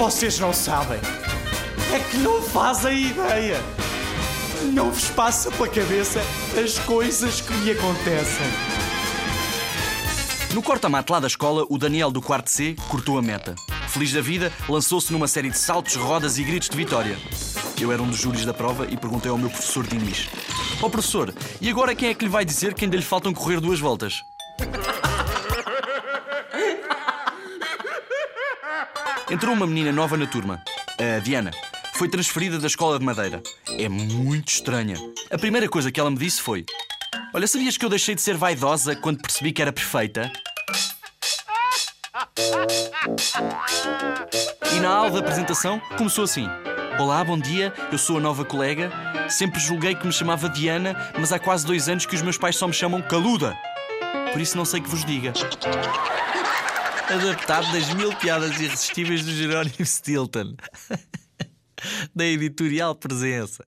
Vocês não sabem. É que não fazem ideia. Não vos passa pela cabeça as coisas que me acontecem. No corta-mate lá da escola, o Daniel do quarto C cortou a meta. Feliz da vida, lançou-se numa série de saltos, rodas e gritos de vitória. Eu era um dos júris da prova e perguntei ao meu professor Diniz: Ó oh, professor, e agora quem é que lhe vai dizer que ainda lhe faltam correr duas voltas? Entrou uma menina nova na turma, a Diana. Foi transferida da escola de Madeira. É muito estranha. A primeira coisa que ela me disse foi: Olha, sabias que eu deixei de ser vaidosa quando percebi que era perfeita? E na aula de apresentação começou assim: Olá, bom dia, eu sou a nova colega. Sempre julguei que me chamava Diana, mas há quase dois anos que os meus pais só me chamam Caluda. Por isso não sei que vos diga. Adaptado das mil piadas irresistíveis do Jerónimo Stilton. da editorial Presença.